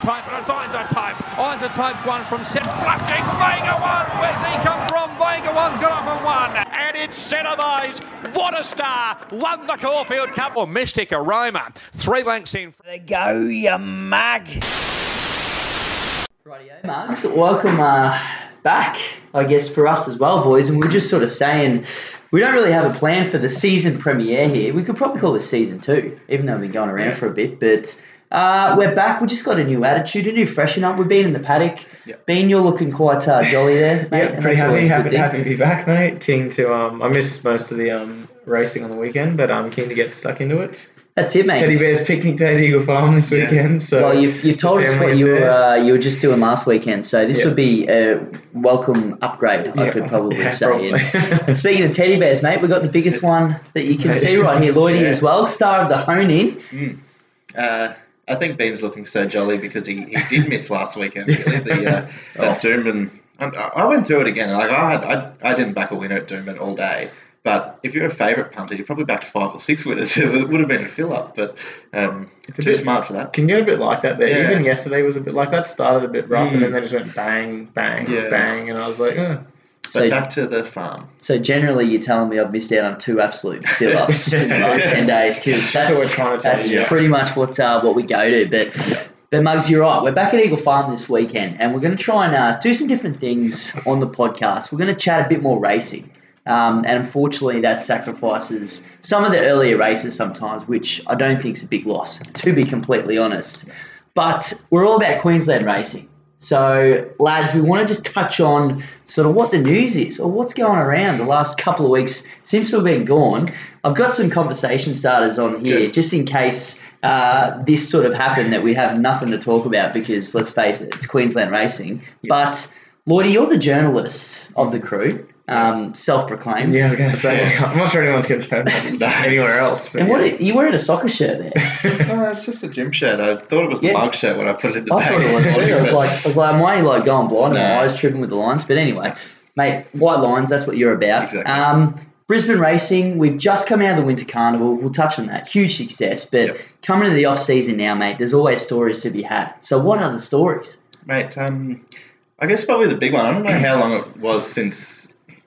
Type and it's Isa type. Isa types one from set flashing. Vega one. Where's he come from? Vega one's got up and one. And it's Cenovise. What a star. Won the Caulfield Cup. Or Mystic Aroma. Three lengths in. There go, you mug. Rightio, Mugs. Welcome uh, back, I guess, for us as well, boys. And we're just sort of saying we don't really have a plan for the season premiere here. We could probably call this season two, even though we've been going around for a bit. But uh, we're back. We just got a new attitude, a new freshen up. We've been in the paddock. Yep. Bean, you're looking quite uh, jolly there, mate. Yeah, pretty happy, happy, happy to be back, mate. Keen to um, I missed most of the um racing on the weekend, but I'm keen to get stuck into it. That's it, mate. Teddy Bear's picnic day at Eagle Farm this weekend, so Well, you've, you've told us what you were uh, you were just doing last weekend, so this Yeah. would be a welcome upgrade. I Yeah, could probably yeah, say. probably. And, and speaking of teddy bears, mate, we've got the biggest one that you can see right here, Lloydie Yeah. as well, star of the hone in. Uh, I think Bean's looking so jolly because he, he did miss last weekend. Really, the uh, Doomben. I, I went through it again. Like I, had, I, I didn't back a winner at Doomben all day. But if you're a favourite punter, you probably backed five or six winners. It would have been a fill up, but um, It's too bit- smart for that. Can get a bit like that there. Yeah. Even yesterday was a bit like that. Started a bit rough, and Mm. then they just went bang, bang, Yeah. bang, and I was like, oh. But So, back to the farm. so generally, you're telling me I've missed out on two absolute fill ups in the last ten days because that's, what we're trying to tell that's you, yeah. pretty much what uh, what we go to. But but Mugs, you're right. We're back at Eagle Farm this weekend, and we're going to try and uh, do some different things on the podcast. We're going to chat a bit more racing. Um, and unfortunately, that sacrifices some of the earlier races sometimes, which I don't think is a big loss, to be completely honest. But we're all about Queensland racing. So, lads, we want to just touch on sort of what the news is or what's going around the last couple of weeks since we've been gone. I've got some conversation starters on here Good. just in case uh, this sort of happened that we have nothing to talk about because, let's face it, it's Queensland racing. But, Lloydie, you're the journalist of the crew, um, self proclaimed. Yeah, I was going to say, I'm not sure anyone's going to find that anywhere else. But And yeah. what you wearing a soccer shirt there? Oh, it's just a gym shirt. I thought it was Yeah. the mug shirt when I put it in the I bag. thought it was too. I was like, I was like, am I like going blind? Am No. my eyes tripping with the lines? But anyway, mate, white lines. That's what you're about. Exactly. Um, Brisbane racing. We've just come out of the Winter Carnival. We'll touch on that. Huge success. But Yep. coming to the off season now, mate. There's always stories to be had. So what are the stories? Mate, um, I guess probably the big one. I don't know how long it was since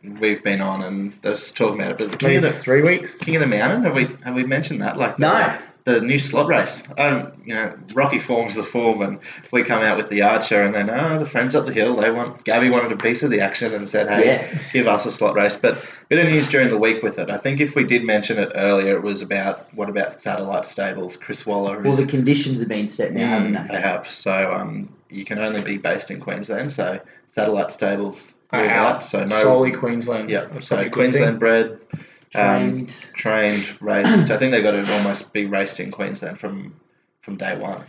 we've been on and there's talking about it, but King of the three weeks. King of the Mountain, have we have we mentioned that? Like the, No. the new slot race. Um, you know, Rocky forms the form, and we come out with the Archer, and then oh, the friends up the hill. They want Gabby wanted a piece of the action and said, hey, Yeah. give us a slot race. But bit of news during the week with it. I think if we did mention it earlier, it was about what about Satellite Stables, Chris Waller. Well, is- the conditions have been set now, haven't Mm, they? they have. So um, you can only be based in Queensland. So satellite stables Are out. So no. Solely Queensland. Yeah. So probably a good Queensland bred, um, Trained. trained, raced. I think they've got to almost be raced in Queensland from from day one.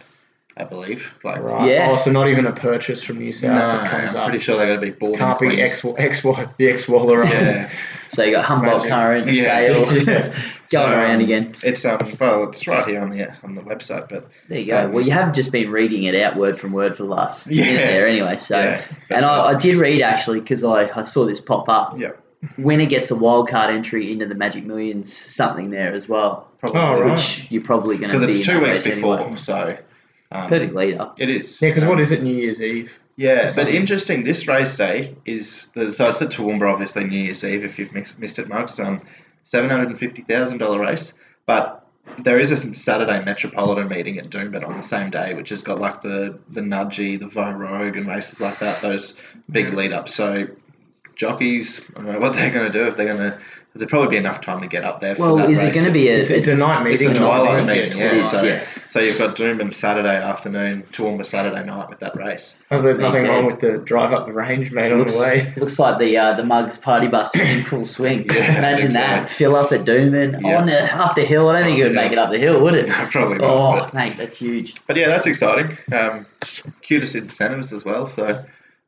I believe. Like. Right. Yeah. Oh, so not even a purchase from New South no, that comes I'm up. pretty sure they got to be born Can't in be Queens. X, X, the X Waller on. Yeah, So you got Humboldt Current, Yeah. Sale, going So, um, around again. it's um well it's right here on the on the website, but There you go. Well, you have just been reading it out word from word for the last Yeah. minute there, anyway. So, Yeah, and I, I did read actually because I, I saw this pop up. yeah, Winner gets a wild card entry into the Magic Millions, something there as well, probably Oh, right. which you're probably going to because be it's two weeks before, Anyway. so um, Perfect leader. It is. Yeah, because Um, what is it? New Year's Eve. Yeah, but interesting. This race day is the, so it's the Toowoomba, obviously New Year's Eve. If you've mix, missed it, Mark, it's um seven hundred and fifty thousand dollar race. But there is a Saturday Metropolitan meeting at Doomben on the same day, which has got like the the Nudgee, the Vo Rogue, and races like that. Those big lead ups. So jockeys, I don't know what they're going to do if they're going to. There'll probably be enough time to get up there. For Well, that is it going to be a? It's, it's a night meeting. It's a twilight isn't meeting, Yeah, yeah. is, So, yeah. so you've got Doomben Saturday afternoon, Toowoomba Saturday night with that race. Oh, there's Indeed. nothing wrong with the drive up the range, mate, on the way. looks like the uh, the Mugs party bus is in full swing. Yeah, Imagine that. exactly. Fill up at Doomben Yeah. on the up the hill. I don't think you would make it up the hill, would it? No, probably not. Oh, but- mate, that's huge. But yeah, that's exciting. Um, QTIS incentives as well. So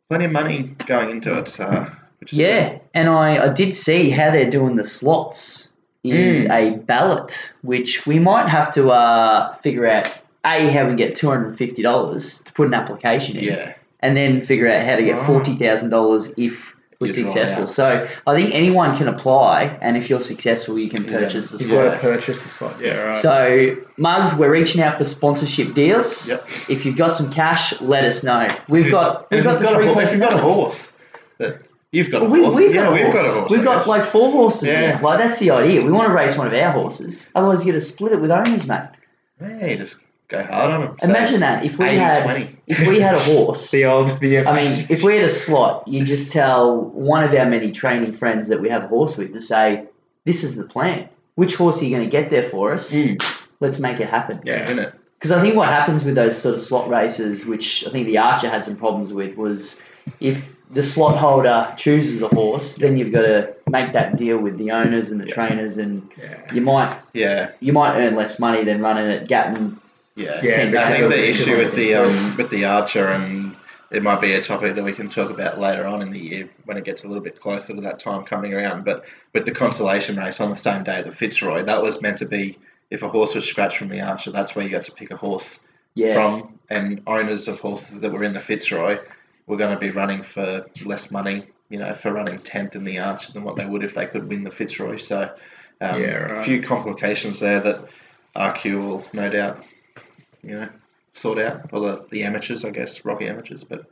plenty of money going into it. Uh, Yeah, and I, I did see how they're doing the slots is Mm. a ballot, which we might have to uh, figure out a how we get two hundred and fifty dollars to put an application in, Yeah. and then figure out how to get forty thousand dollars if was you successful. So I think anyone can apply, and if you're successful, you can Yeah. purchase the You've slot. got to purchase the slot. Yeah, right. So, Mugs, we're reaching out for sponsorship deals. Yep. If you've got some cash, let us know. We've got we've if got the you've three got a, if you've got a horse, that you've got a We, horse. we've yeah, got we've got a horse. We've got like four horses. Yeah. now. Like that's the idea. We want to race one of our horses. Otherwise, you got to split it with owners, mate. Yeah, you just go hard on them. Imagine that if we 80, had 20. if we had a horse. the old the. I mean, if we had a slot, you just tell one of our many training friends that we have a horse with to say, "This is the plan. Which horse are you going to get there for us? Mm. Let's make it happen." yeah, Isn't it? Because I think what happens with those sort of slot races, which I think the Archer had some problems with, was if the slot holder chooses a horse, then you've got to make that deal with the owners and the Yeah. trainers, and yeah. you might Yeah, you might earn less money than running at Gatton. yeah. Yeah, I think the issue with the um, with the archer and it might be a topic that we can talk about later on in the year when it gets a little bit closer to that time coming around. But with the consolation race on the same day, the Fitzroy, that was meant to be if a horse was scratched from the archer, that's where you got to pick a horse Yeah, from. And owners of horses that were in the Fitzroy were going to be running for less money, you know, for running tenth in the archer than what they would if they could win the Fitzroy. So um, Yeah, a few complications there that RQ will no doubt, you know, sort out, or the, the amateurs, I guess, rocky amateurs. But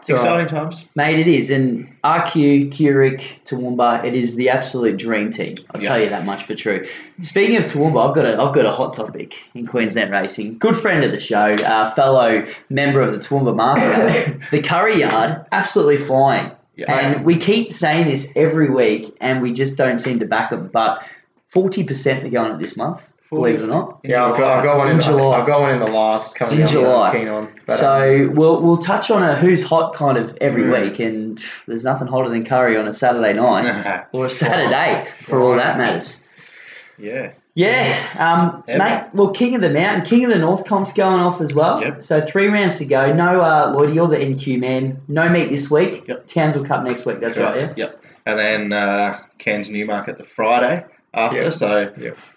it's So- exciting times. mate, it is. And RQ, Keurig, Toowoomba, it is the absolute dream team. I'll Yeah. tell you that much for true. Speaking of Toowoomba, I've got a I've got a hot topic in Queensland racing. Good friend of the show, uh, fellow member of the Toowoomba Mafia, the Curry Yard, absolutely flying. Yeah. And we keep saying this every week, and we just don't seem to back them. But forty percent are going at this month, believe it or not. In Yeah, I've got, I've got one in, In July. I've got one in the last coming In up. July. Keen on. But, um, so we'll we'll touch on a who's hot kind of every Mm. week, and there's nothing hotter than curry on a Saturday night or a Saturday for all that matters. yeah. Yeah, um, Yeah. mate. Well, King of the Mountain, King of the North comp's going off as well. Yep. So three rounds to go. No, uh, Lloyd, you're the NQ man. No meet this week. Yep. Townsville Cup next week. That's right. Yeah. Yep. And then uh, Cairns Newmarket the Friday after. So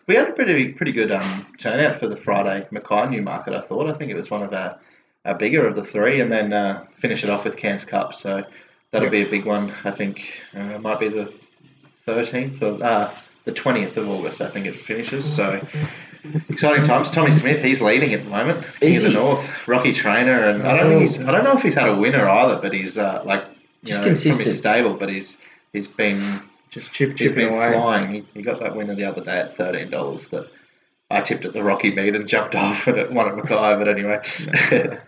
we had a pretty pretty good um, turnout for the Friday Mackay Newmarket. I thought. I think it was one of our, our bigger of the three, and then uh, finish it off with Cairns Cup. So that'll be a big one. I think uh, it might be the thirteenth of uh, the twentieth of August. I think it finishes. So. Exciting times. Tommy Smith, he's leading at the moment. King Is of the he? North, Rocky Trainer, and I don't think he's. I don't know if he's had a winner either, but he's uh, like you Just know, from consistent. his stable. But he's he's been just chip chipping away. flying. He, he got that winner the other day at thirteen dollars. That I tipped at the Rocky meet and jumped off and it won at Mackay. But anyway,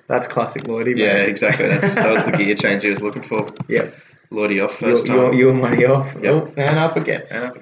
That's classic Lloydie. yeah, exactly. That's that was the gear change he was looking for. Yep. Lloydie off Your, first your, time. your money off. Yep. Oh, and up it gets. And up.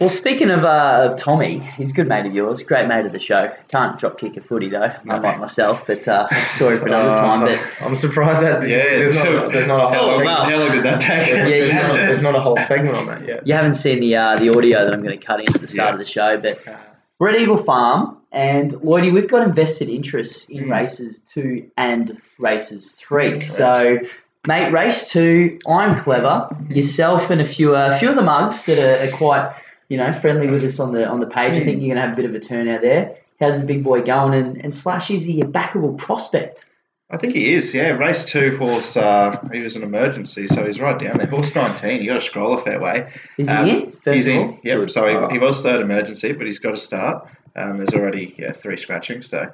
Well, speaking of, uh, of Tommy, he's a good mate of yours, great mate of the show. Can't drop kick a footy though, unlike myself. But uh, that's story for another Uh, time. But I'm surprised that Yeah, there's, it's not, there's not a whole long, segment. well. how long did that take? Yeah, there's, not, there's not a whole segment on that yet. you haven't seen the uh, the audio that I'm going to cut in at the start Yeah. of the show. But Uh, we're at Eagle Farm, and Lloydie, we've got invested interests in Mm. races two and races three. So, mate, race two, I'm clever. Yourself and a few uh, a few of the mugs that are, are quite you know friendly with us on the on the page. I think you're going to have a bit of a turnout there. How's the big boy going? And, and Slash is he a backable prospect? I think he is. Yeah, race two horse. Uh, he was an emergency, so he's right down there. Horse nineteen. You got to scroll a fair way. Is he Um, in? First he's in. all? Yep. Good. So he, he was third emergency, but he's got to start. Um, there's already yeah three scratching, so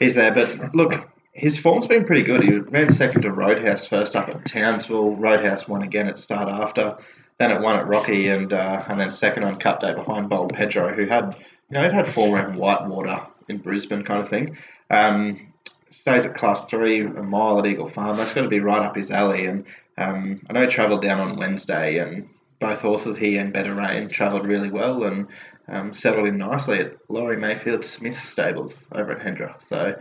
he's there. But look, his form's been pretty good. He ran second to Roadhouse first up at Townsville. Roadhouse won again at start after. Then it won at Rocky, and uh, and then second on Cup Day behind Bold Pedro, who had you know he'd had form around Whitewater in Brisbane kind of thing. Um, stays at class three, a mile at Eagle Farm. That's got to be right up his alley. And um, I know he travelled down on Wednesday, and both horses, he and Better Rain, travelled really well and um, settled in nicely at Lawrie Mayfield Smith stables over at Hendra. So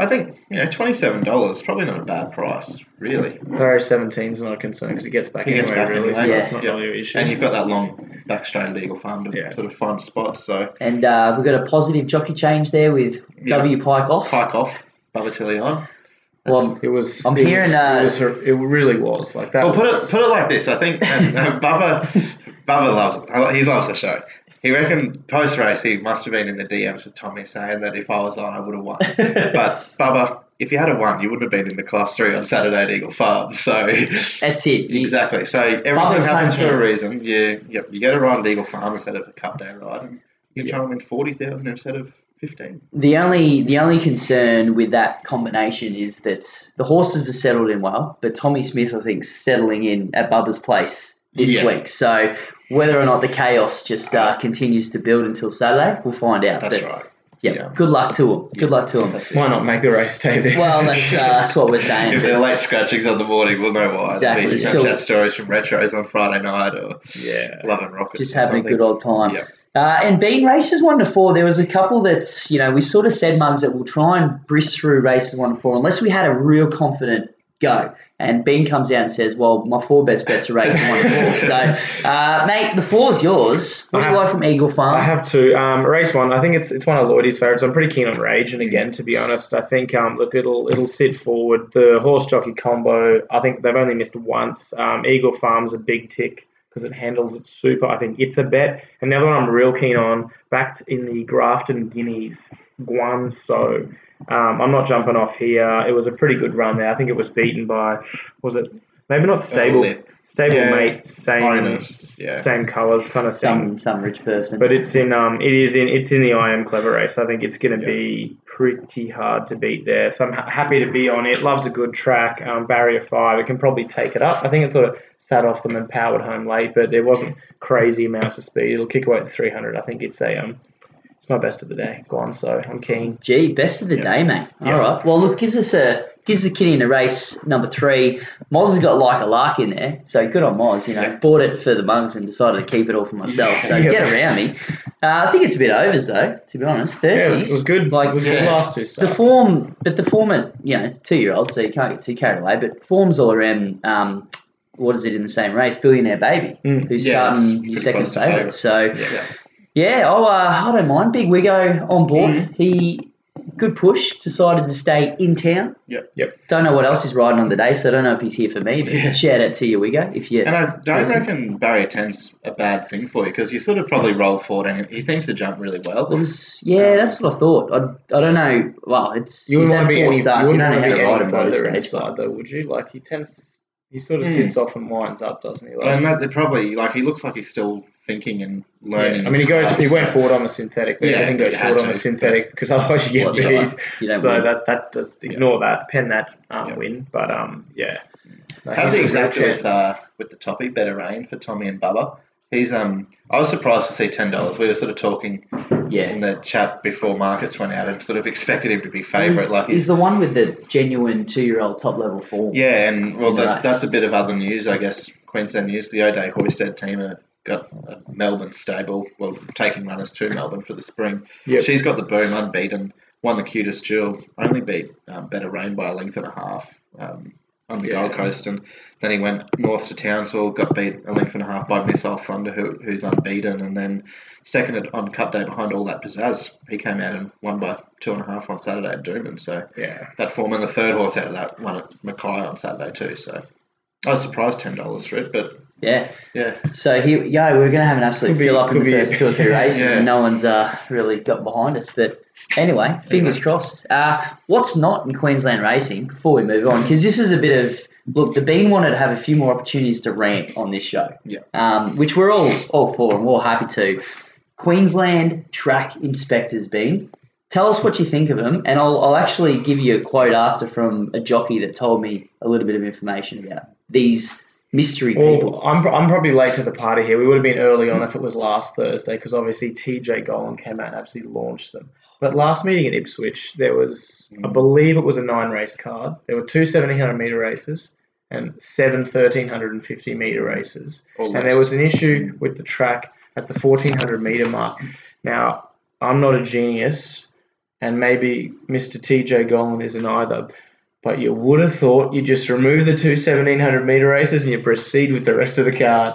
I think you know twenty seven dollars probably not a bad price, really. Irish 17's not a concern because it gets back He gets anyway, back really. So anyway. that's not Yeah. really an issue. And you've got that long back straight Eagle Farm to Yeah. sort of find spots. So And uh, we've got a positive jockey change there with Yeah. W Pike off. Pike off, Bubba Tilly on. Well, it was. I'm it hearing, Was, uh, it, was it really was like that. Well, put was, it put it like this. I think uh, Bubba Bubba loves he loves the show. He reckoned post race he must have been in the DMs with Tommy saying that if I was on I would have won. but Bubba if you had a one, you wouldn't have been in the class three on Saturday at Eagle Farm. So That's it. You- exactly. So everything Bubba's happens for a reason. You yep, you get a ride at Eagle Farm instead of a Cup Day ride, and you try and win forty thousand instead of fifteen. The only the only concern with that combination is that the horses have settled in well, but Tommy Smith I think settling in at Bubba's place this Yeah. week. So whether or not the chaos just uh, continues to build until Saturday, we'll find out. That's but, right. Yeah, Yeah. good luck to them. Good luck to them. Why not make the race day there? Well, that's uh, that's what we're saying. If they're late scratchings on the morning, we'll know why. Exactly. There'll Still- Snapchat stories from retros on Friday night or yeah. Love and Rockets. just or having a good old time. Yeah. Uh, and being races one to four, there was a couple that you know we sort of said mugs that we'll try and brisk through races one to four unless we had a real confident go. And Bean comes out and says, "Well, my four best bets are races one four." So, uh, mate, the four's yours. What do you I have- like from Eagle Farm? I have to um, race one. I think it's it's one of Lloydie's favourites. I'm pretty keen on Rage, and again, to be honest, I think um, look it'll it'll sit forward. The horse jockey combo. I think they've only missed once. Um, Eagle Farm's a big tick because it handles it super. I think it's a bet. And the other one I'm real keen on, backed in the Grafton Guineas, Guan So. Um, I'm not jumping off here. It was a pretty good run there. I think it was beaten by was it maybe not stable Lit. stable Yeah. mates, same Owners, yeah. same colours kind of some thing. some rich person. But it's in um it is in it's in the I am clever race. I think it's going to be pretty hard to beat there. So I'm ha- happy to be on it. Loves a good track. Um, barrier five. It can probably take it up. I think it sort of sat off them and powered home late, but there wasn't crazy amounts of speed. It'll kick away at 300. I think it's a um it's my best of the day. Go on, so I'm keen. Gee, best of the day, mate. All right. Well, look, gives us a gives a kitty in the race number three. Moz has got like a lark in there, so good on Moz. You know, Yeah. bought it for the mugs and decided to keep it all for myself. So Yeah. get around me. Uh, I think it's a bit overs though, to be honest. Yeah, it was, it was good. Like it was good last two the form, but the form at you know it's two year old, so you can't get too carried away. But form's all around. Um, what is it in the same race? Billionaire Baby, Mm. who's Yeah, starting your second favourite. So Yeah. Yeah, oh, uh, I don't mind. Big Wiggo on board. Mm. He good push. Decided to stay in town. Yep. Yep. Don't know what else he's riding on the day, so I don't know if he's here for me. But Yeah. shout out to you, Wiggo, if you. And I don't Listen. reckon barrier 10's a bad thing for you because you sort of probably roll forward and he seems to jump really well. Well, yeah, that's what I thought. I, I don't know. Well, it's You wouldn't want to be four any, starts. you You wouldn't don't know want how to be ride him by further stage. inside though, would you? Like he tends to, he sort of Mm. sits off and winds up, doesn't he? Like, and that, probably like he looks like he's still thinking and learning. Yeah, I mean, he goes. He his went craft, forward on the synthetic, but Yeah, everything goes he had forward on to. the synthetic because otherwise you get that's beat. right. You So win. that that just ignore that, pen that um, Yeah. win. But um, yeah. No, How's he's it exactly with uh, with the topic better rain for Tommy and Bubba? He's um. I was surprised to see ten dollars. We were sort of talking Yeah. in the chat before markets went out and sort of expected him to be favourite. Is, Like is he's the one with the genuine two-year-old top-level form? yeah, and well, that, that's a bit of other news, I guess. Queensland news: the O'Dea Hoysted team have got a Melbourne stable. Well, taking runners to Melbourne for the spring. Yep. She's got the boom unbeaten. Won the QTIS jewel. Only beat um, Better Rain by a length and a half um, on the Yeah. Gold Coast, and then he went north to Townsville. Got beat a length and a half by Missile Thunder, who, who's unbeaten, and then seconded on Cup Day behind all that pizzazz. He came out and won by two and a half on Saturday at Doomben. So Yeah. that form and the third horse out of that won at Mackay on Saturday too. So I was surprised ten dollars for it, but Yeah. yeah, So here, yeah, we're going to have an absolute Could be- up in the first two or three races, Yeah. and no one's uh, really got behind us. But anyway, fingers crossed. Uh, what's not in Queensland racing before we move on? Because this is a bit of look. The Bean wanted to have a few more opportunities to rant on this show, Yeah. um, which we're all all for and we're all happy to. Queensland track inspectors, Bean. Tell us what you think of them, and I'll, I'll actually give you a quote after from a jockey that told me a little bit of information about these mystery people. Well, I'm, I'm probably late to the party here. We would have been early on if it was last Thursday because obviously TJ Gollan came out and absolutely launched them. But last meeting at Ipswich, there was, I mm. believe it was a nine race card. There were two 1700 metre races and seven 1350 metre races. All and there was an issue with the track at the 1400 metre mark. Now, I'm not a genius, and maybe Mr. TJ Gollan isn't either, but you would have thought you just remove the two 1700 metre races and you proceed with the rest of the card.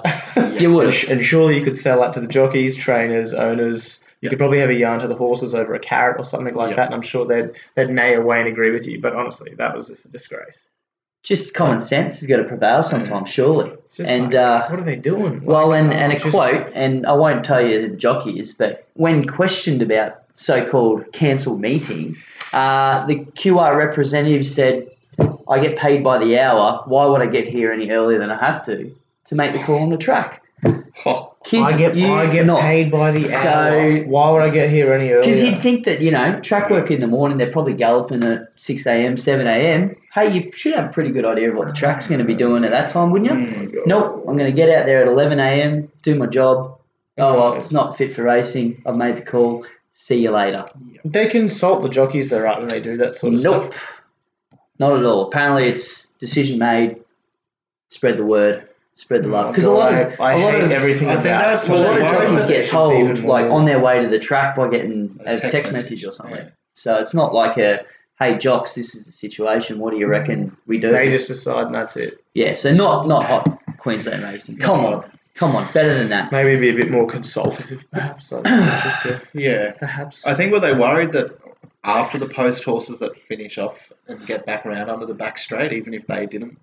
You would and, and surely you could sell that to the jockeys, trainers, owners. You Yeah. could probably have a yarn to the horses over a carrot or something like Yeah. that, and I'm sure they'd, they'd neigh away and agree with you. But honestly, that was just a disgrace. Just common sense has got to prevail sometimes, surely. It's just And like, uh, what are they doing? well, and, and a just- quote, and I won't tell you the jockeys, but when questioned about so-called cancelled meeting, uh, the QR representative said, "I get paid by the hour. Why would I get here any earlier than I have to to make the call on the track?" Kid, I get I get not. paid by the hour. So- Why would I get here any earlier? Because you'd think that, you know, track work in the morning, they're probably galloping at 6 a.m., 7 a.m. Hey, you should have a pretty good idea of what the track's going to be doing at that time, wouldn't you? mm. Nope, I'm going to get out there at 11 a.m., do my job. Oh, well, it's not fit for racing. I've made the call. See you later. They consult the jockeys there, right, when they do that sort of Nope. stuff. Not at all. Apparently, it's decision made. Spread the word. Spread the oh love. Oh, Because a lot of I, I a lot hate of everything I about think it. that's a lot of they jockeys get told even like more- on their way to the track by getting a A text, text message, message, or something. yeah. So it's not like a hey jocks, this is the situation. What do you reckon we do? They just decide and that's it. Yeah, so not not hot Queensland racing. Come on, come on, better than that. Maybe be a bit more consultative, perhaps. I just to, Yeah. perhaps. I think were they worried that after the post horses that finish off and get back around under the back straight, even if they didn't,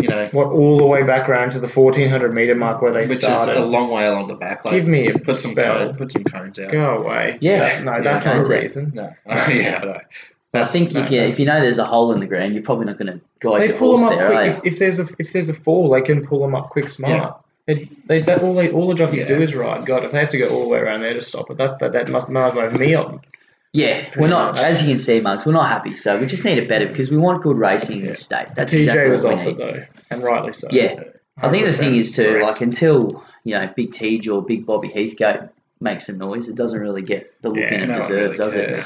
you know, What all the way back around to the fourteen hundred meter mark where they which started. is a long way along the back. Like, Give me a put some spell. cone, put some cones out. Go away. Yeah. That- no, Yeah, that's not a reason. No, yeah, I know. I think no, if you that's- if you know there's a hole in the ground, you're probably not going to guide They your pull horse them up there, quick. you? If, if there's a if there's a fall, they can pull them up quick, smart. They, they, that, all they all the jockeys Yeah. do is ride. God, if they have to go all the way around there to stop it, that that, that must might as well have me on. Yeah, we're not. much. As you can see, Mugs, we're not happy. So we just need it better because we want good racing in the state. That's TJ exactly was what off we it need. though, and rightly so. Yeah, I think the thing is too, correct. like until you know Big Tej or Big Bobby Heathcote makes some noise, it doesn't really get the looking Yeah, it no deserves, really does it?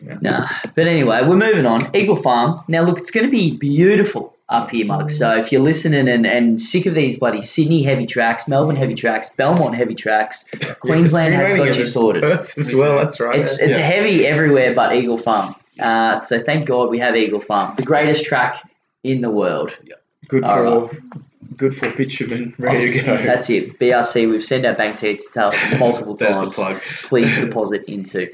cares. Nah. But anyway, we're moving on. Eagle Farm. Now, look, it's going to be beautiful up here, Mug. So if you're listening and, and sick of these bloody Sydney heavy tracks, Melbourne heavy tracks, Belmont heavy tracks, Queensland has got you sorted. Perth as well. That's right. It's it's Yeah. heavy everywhere but Eagle Farm. Uh, so thank God we have Eagle Farm, the greatest track in the world. Yeah. good all for good for bitumen. Ready to go. That's it. BRC, we've sent our bank details multiple times. plug. Please deposit into.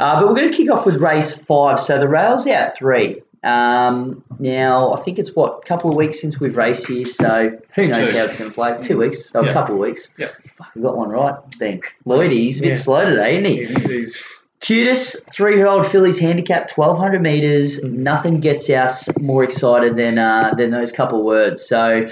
Uh, but we're going to kick off with race five. So the rail's out three. Um, now, I think it's what, a couple of weeks since we've raced here, so who knows how it's going to play? Two weeks, so a couple of weeks. Yeah. Fuck, we got one right then. Lloyd, he's a bit slow today, isn't he? He's- he's- QTIS three-year-old fillies handicap, twelve hundred meters. Nothing gets us more excited than uh, than those couple of words. So,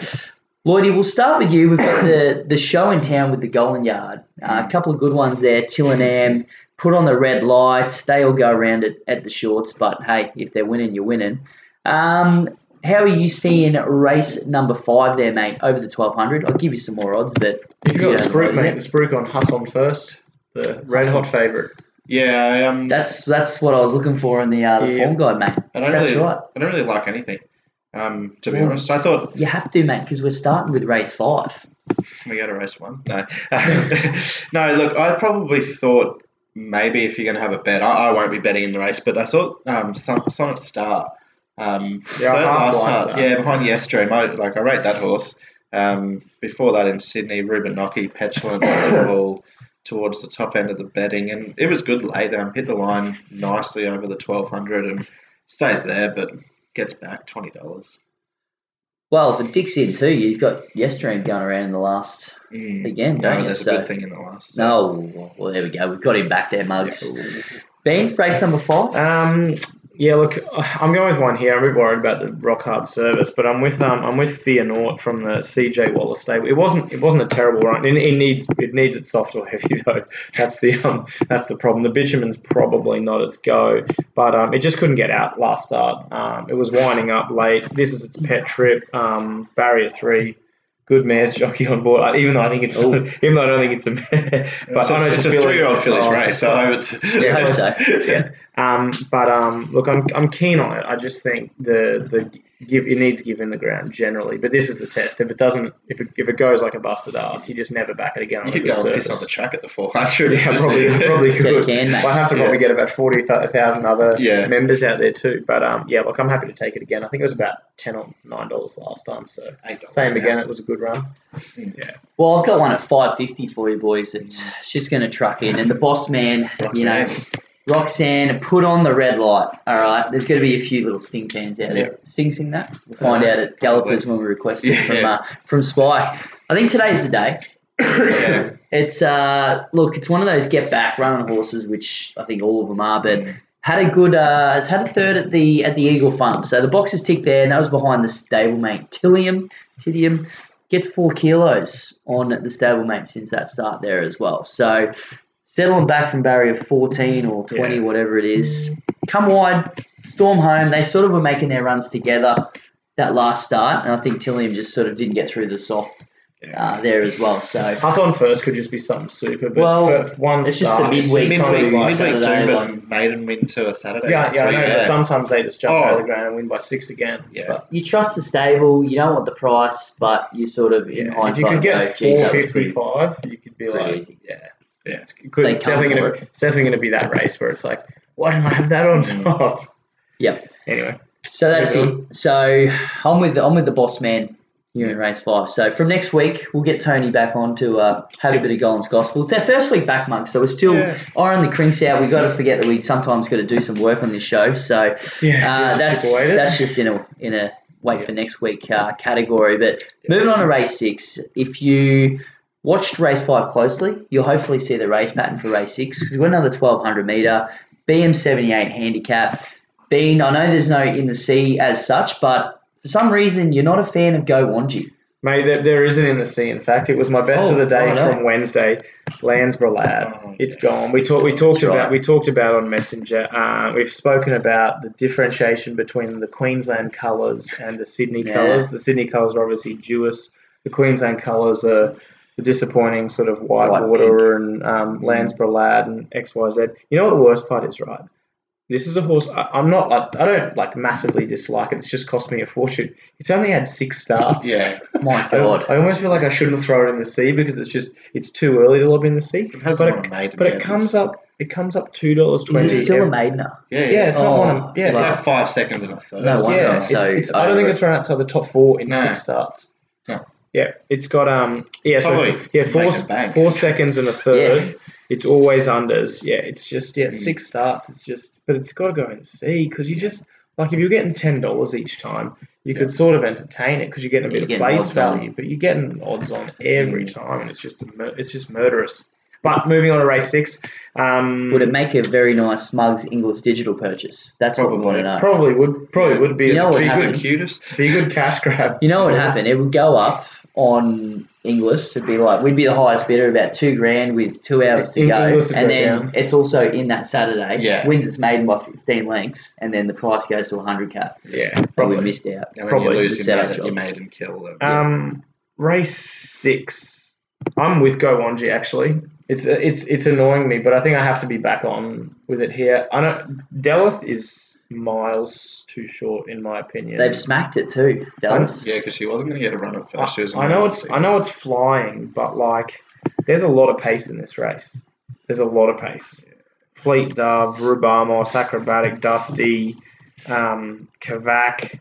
Lloydie, we'll start with you. We've got the the show in town with the Golden Yard. Uh, a couple of good ones there. Tillingham put on the red lights. They all go around it at the shorts. But hey, if they're winning, you're winning. Um, how are you seeing race number five there, mate? Over the twelve hundred. I'll give you some more odds, but If you got the don't spruik, like mate, it. the spruik on Hassan first, the red hot favourite. Yeah, um, That's that's what I was looking for in the uh, the Yeah. form guide, mate. I don't That's really, right. I don't really like anything. Um, to be Well- honest, I thought You have to, mate, because we're starting with race five. we go to race one. No, no. Look, I probably thought maybe if you're going to have a bet, I, I won't be betting in the race, but I thought um, Son- Sonnet Star. Um, Yeah, I third last start, yeah, behind Yesterday. I, like I rate that horse. Um, before that in Sydney, Ruben Nocky, petulant ball towards the top end of the betting, and it was good late. There. Um, hit the line nicely over the twelve hundred and stays there, but gets back twenty dollars. Well, for it dicks in too, you've got Yesterday going around in the last Mm. again, No, don't you? there's a So, good thing in the last. no, well, there we go. We've got him back there, Mugs. Ben, race number five. Um, yeah, look, I'm going with one here. I'm a bit worried about the rock hard service, but I'm with um, I'm with Fear Naught from the CJ Wallace stable. It wasn't it wasn't a terrible run. It, it needs it needs it soft or heavy though. That's the um that's the problem. The bitumen's probably not its go, but um, it just couldn't get out last start. Um, it was winding up late. This is its pet trip. Um, barrier three. Good mare's jockey on board, even though I think it's even though I don't think it's a mare. But It's I know a, it's a three-year-old filly's Oh, race, so I hope it's Yeah, I hope so. yeah. Um, but um, look, I'm, I'm keen on it. I just think the the give it needs give in the ground generally. But this is the test. If it doesn't, if it, if it goes like a busted ass, you just never back it again. You on could a go and piss on the track at the 400. Yeah, probably probably could. can, mate. I'd have to probably get about forty thousand other Yeah. members out there too. But um, yeah, look, I'm happy to take it again. I think it was about ten or nine dollars last time, so Eight dollars same now. again. It was a good run. Yeah, Well, I've got one at five fifty for you boys. It's just going to truck in, and the boss man, you know, Roxanne. Put on the red light. All right, there's going to be a few little sting fans out there. Sting sing that. We'll find out at Gallopers when we request it Yeah, from yeah. uh, from Spike. I think today's the day. Yeah. It's uh, look, it's one of those get back running horses, which I think all of them are, but had a good, uh, has had a third at the at the Eagle Farm. So the box is ticked there, and that was behind the stablemate Tillium. Tillium gets four kilos on the stablemate since that start there as well. So settling back from barrier 14 or 20, Yeah. whatever it is, come wide, storm home. They sort of were making their runs together that last start, and I think Tilliam just sort of didn't get through the soft uh, there as well. So Us on first could just be something super, but Well, for one it's just the midweek- it's just midweek- kinda like midweek Midweek Saturday, like- maiden win to a Saturday. Yeah, yeah, I know, Three, but sometimes they just jump Oh. out of the ground and win by six again. Yeah. But, you trust the stable, you don't want the price, but you sort of in yeah. If hindsight you could get geez, that four was fifty pretty, five, you could be like, easy. yeah, yeah, it's, good. it's definitely gonna, it's definitely gonna be that race where it's like, why don't I have that on top? Yep. Anyway, So that's Yeah. it. So I'm with the, I'm with the boss man here in race five. So from next week we'll get Tony back on to uh, have a bit of Gollan's gospel. It's our first week back, Mug. So we're still Yeah. iron the crinks out. We've got to forget that we sometimes got to do some work on this show. So yeah, uh, that's chip away at it. that's just in a in a wait for next week uh, category. But moving on to race six, if you watched race five closely, you'll hopefully see the race pattern for race six because we've got another twelve hundred meter BM seventy eight handicap. Being, I know there's no in the sea as such, but for some reason you're not a fan of Go Wanji. Mate, there, there isn't in the sea. In fact, it was my best Oh, of the day oh, no. from Wednesday. Landsborough lad, Oh, it's gone. We talked. We talked That's about. right. We talked about on Messenger. Uh, we've spoken about the differentiation between the Queensland colours and the Sydney Yeah. colours. The Sydney colours are obviously Jewish. The Queensland colours are the disappointing sort of white, water and um, Landsborough lad and X Y Z. You know what the worst part is, right? This is a horse. I, I'm not like I don't like massively dislike it. It's just cost me a fortune. It's only had six starts. Yeah. My God. I almost feel like I shouldn't throw it in the sea because it's just it's too early to lob in the sea. It has but it, maiden but it comes up it comes up two dollars twenty. Is it still a maidener? Yeah, yeah. Yeah, it's not Oh, one of yeah. It's It's like five seconds and a third. No wonder. yeah, it's, so it's, I don't think it's run outside the top four in No. six starts. No. Yeah, it's got um yeah so Probably yeah four make a bank. four seconds and a third. Yeah. It's always unders. Yeah, it's just yeah Mm. six starts. It's just but it's got to go and see because you just like if you're getting ten dollars each time, you could sort of entertain it because you're getting a bit of place value, but you're getting odds on every Mm. time, and it's just mur- it's just murderous. But moving on to race six, um, Would it make a very nice Mugs Inglis digital purchase? That's what we want to know. probably would probably would be You know a, what be good QTIS. be a good cash grab. You know what would happen? It would go up on Inglis. It'd be like we'd be the highest bidder, about two grand with two hours to In- go, Inglis would and go then down. it's also in that Saturday. Yeah. wins its maiden by fifteen lengths, and then the price goes to hundred k. Yeah, And we probably. missed out. And then Probably you lose the your setup maiden, job. your maiden kill. then. Um, race six. I'm with Go Wanji actually. It's it's it's annoying me, but I think I have to be back on with it here. I know Delith is miles too short in my opinion. They've smacked it too. Dallas. yeah, because she wasn't going to get a run at first. I, I know it's I know it's flying, but like there's a lot of pace in this race. There's a lot of pace. Fleet Dove, Rubamos, Acrobatic, Dusty, um, Kavak,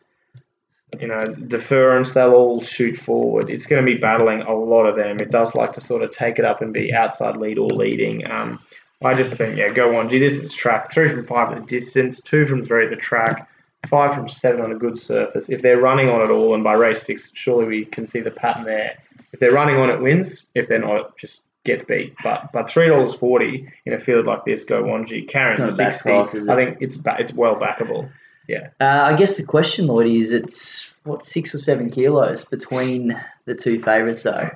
you know, Deference, they'll all shoot forward. It's going to be battling a lot of them. It does like to sort of take it up and be outside lead or leading. Um, I just think, yeah, go on. Gee, this is track. Three from five at the distance, two from three at the track, five from seven on a good surface. If they're running on it all, and by race six, surely we can see the pattern there. If they're running on it, wins. If they're not, it just gets beat. But but three dollars forty in a field like this, go Wanji, carrying Not a bad sixty. price, is it? I think it's ba- it's well backable. Uh, I guess the question, Lloydie, is it's what six or seven kilos between the two favourites, though.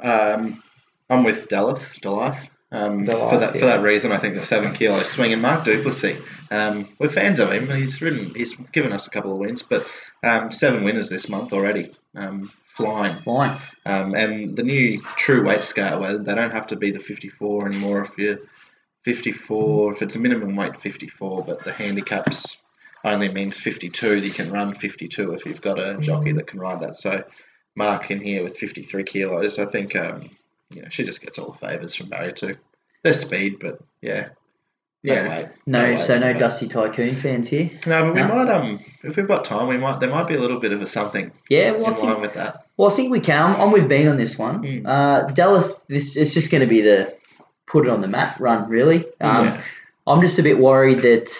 Um, I'm with Delith, Delith. Um, for that yeah. for that reason, I think the seven kilo swing and Mark Du Plessis. Um, we're fans of him. He's ridden. He's given us a couple of wins, but um, seven winners this month already. Um, flying. Fine. Um, and the new true weight scale, where they don't have to be the 54 anymore if you're 54, if it's a minimum weight 54, but the handicaps only means 52. You can run 52 if you've got a jockey that can ride that. So Mark in here with 53 kilos, I think um, you know she just gets all the favours from barrier two. There's speed, but yeah. No Yeah. weight. No, weight, so no but- Dusty Tycoon fans here. No, but we No? might um if we've got time, we might there might be a little bit of a something Yeah, well, I think line with that. Well, I think we can. I'm, I'm with Bean on this one. Mm. Uh, Dallas, this it's just going to be the put it on the map run, really. Um, Yeah. I'm just a bit worried that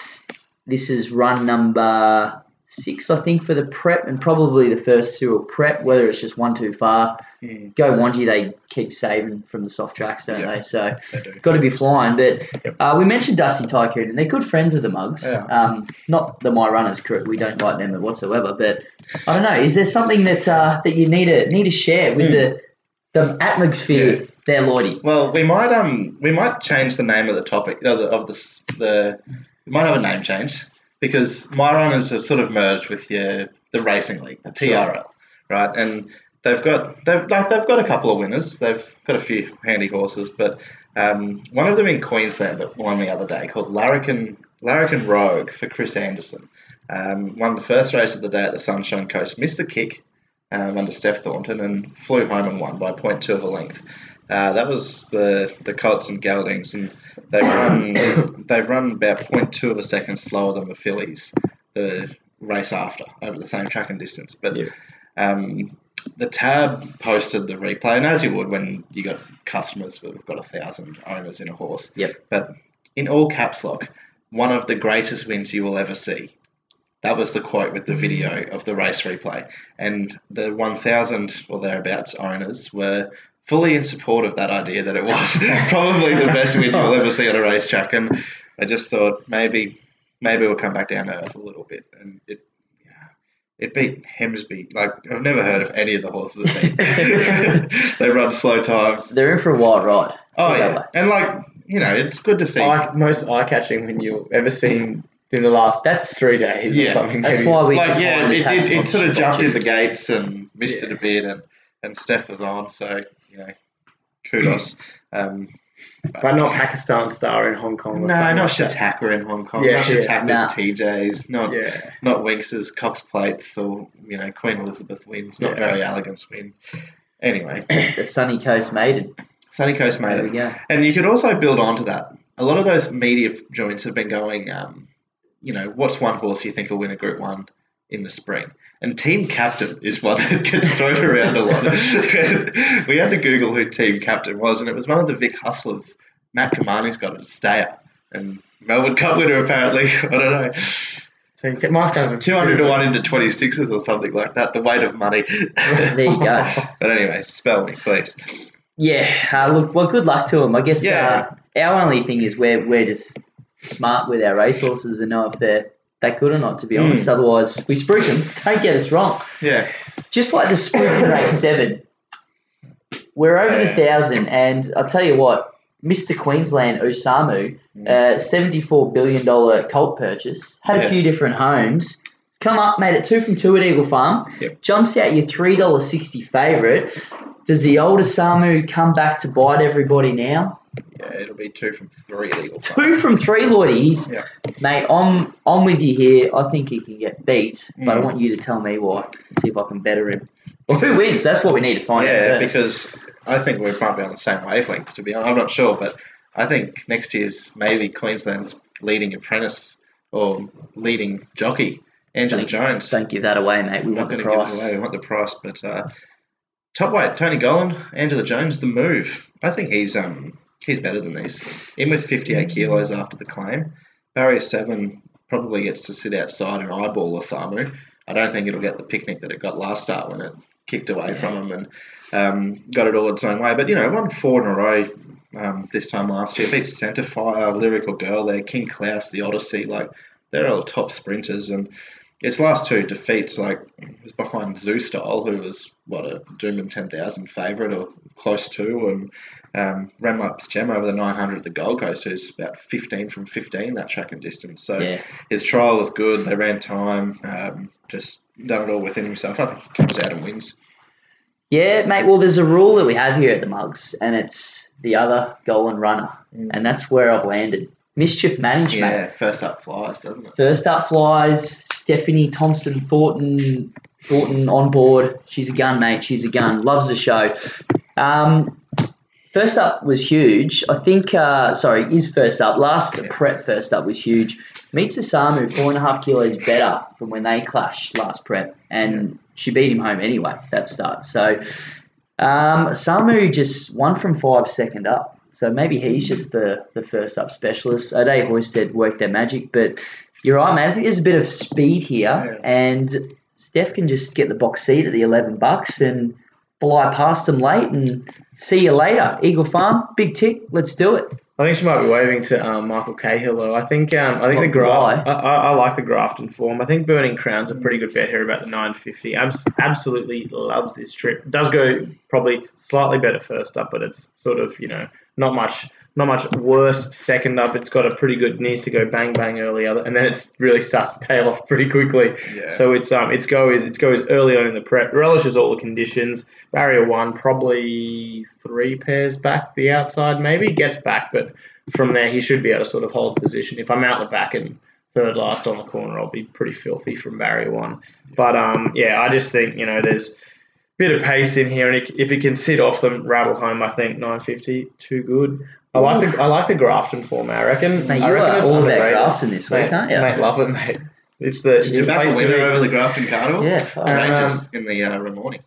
this is run number six, I think, for the prep, and probably the first two will prep. Whether it's just one too far, Mm. go Wanji, they keep saving from the soft tracks, don't Yeah. they? So They do. got to be flying. But Yep. uh, we mentioned Dusty Tycoon, and they're good friends of the Mugs. Yeah. Um, not the My Runners crew. We don't like them whatsoever. But I don't know. Is there something that uh, that you need to need to share with Hmm. the the atmosphere there, Lloydie? Well, we might um we might change the name of the topic of the of the, the we might have a name change because my runners have sort of merged with your the racing league, the TRL, right? And they've got they've like they've got a couple of winners. They've got a few handy horses, but um, one of them in Queensland that won the other day called Larrikin Larrikin Rogue for Chris Anderson. Um, won the first race of the day at the Sunshine Coast, missed the kick um, under Steph Thornton and flew home and won by 0.2 of a length. Uh, that was the the Colts and Geldings, and they've run they've run about 0.2 of a second slower than the fillies the race after over the same track and distance. But Yeah. um, the tab posted the replay, and as you would when you got customers who've got a thousand owners in a horse. Yep. But in all caps lock, one of the greatest wins you will ever see. That was the quote with the video of the race replay. And the 1,000 or thereabouts owners were fully in support of that idea that it was probably the best win you'll ever see on a racetrack. And I just thought maybe maybe we'll come back down to earth a little bit. And it yeah, it beat Hemsby. Like, I've never heard of any of the horses that beat. they run slow time. They're in for a wild ride. Oh, Put it that yeah. way. And, like, you know, it's good to see. Eye, most eye catching when you've ever seen in the last That's- three days or something. that's maybe. why we- like yeah, find the it, it, it sort of jumped in the gates and missed it a bit, and and Steph was on, so you know, kudos. Um, But not Pakistan star in Hong Kong. Or no, not like. Shataka in Hong Kong. Yeah, not yeah. Nah. TJs. Not Yeah. not Winx's Cox plates or you know Queen Elizabeth wins. Not Yeah. very elegant win. Anyway, The Sunny Coast maiden. Sunny Coast made There it. we go. And you could also build onto that. A lot of those media joints have been going, um, you know, what's one horse you think will win a Group 1 in the spring? And Team Captain is one that gets thrown around a lot. we had to Google who Team Captain was, and it was one of the Vic Hustlers. Matt Cumani's got it, Stayer. And Melbourne Cup winner, apparently. I don't know. So you get Mark Gavin 200 to 1 into 26s or something like that. The weight of money. There you go. but anyway, spell me, please. Yeah, uh, look, well, good luck to them. I guess Yeah. uh, our only thing is we're, we're just smart with our racehorses and know if they're that good or not, to be Mm. honest. Otherwise, we spruik them. Don't get us wrong. Yeah. Just like the spruik in race seven, we're over the thousand, and I'll tell you what, Mr. Queensland Osamu, uh, $74 billion colt purchase, had a few different homes. Come up, made it two from two at Eagle Farm. Yep. Jumps out your $3.60 favourite. Does the older Samu come back to bite everybody now? Yeah, it'll be two from three Farm. Two from three, Lloydie. Yeah. Mate, I'm, I'm with you here. I think he can get beat, but I Mm. want you to tell me why and see if I can better him. Well, who wins? That's what we need to find Yeah, out first. because I think we might be on the same wavelength. To be honest, I'm not sure, but I think next year's maybe Queensland's leading apprentice or leading jockey, Angela Don't- Jones. Don't give that away, mate. We I'm not want the going to give price. it away. We want the price, but uh, top weight Tony Gollan, Angela Jones, the move. I think he's um he's better than these. In with 58 kilos after the claim, barrier seven probably gets to sit outside and eyeball Osamu. I don't think it'll get the picnic that it got last start when it kicked away from him and um, got it all its own way. But you know, won four in a row um, this time last year. Beat Centerfire, Lyrical Girl there, King Klaus, the Odyssey. Like they're all top sprinters and. Its last two defeats, like, was behind Zoo Style, who was, what, a Doomben 10,000 favourite or close to, and um, ran like Gem over the 900 at the Gold Coast, who's about 15 from 15 that track and distance. So Yeah. his trial was good. They ran time, um, just done it all within himself. I think he comes out and wins. Yeah, mate. Well, there's a rule that we have here at the Mugs, and it's the other Gollan runner, and that's where I've landed. Mischief management. Yeah, first up flies, doesn't it? First up flies Stephanie Thompson Thornton. Thornton on board. She's a gun, mate. She's a gun. Loves the show. Um, first up was huge. I think. Uh, sorry, is first up. Last prep first up was huge. Meets Samu four and a half kilos better from when they clashed last prep, and she beat him home anyway. That start. So um, Samu just one from five second up. So maybe he's just the, the first up specialist. O'Dea Hoysted worked their magic, but you're right, man. I think there's a bit of speed here, and Steph can just get the box seat at the 11 bucks and fly past them late and see you later. Eagle Farm, big tick. Let's do it. I think she might be waving to um, Michael Cahill though. I think um, I think the graft. I, I, I like the Grafton form. I think Burning Crown's a pretty good bet here about the 950. Abs- absolutely loves this trip. Does go probably slightly better first up, but it's sort of you know not much not much worse second up. It's got a pretty good needs to go bang bang early other, and then it really starts to tail off pretty quickly. Yeah. So it's um its go is its go is early on in the prep. Relishes all the conditions. Barrier one probably three pairs back the outside maybe gets back, but from there he should be able to sort of hold position. If I'm out the back and third last on the corner, I'll be pretty filthy from barrier one. But um yeah, I just think you know there's a bit of pace in here, and if if it can sit off them, rattle home. I think 950 too good. I like the I like the Grafton form. I reckon. Mate, I reckon are it's all about underrated. Grafton this week, mate, aren't you? Mate, love it, mate. It's the it's You're the place to winner be. over the Grafton Carnival. Yeah, fuck. Um, Rangers in the uh, Ramornie.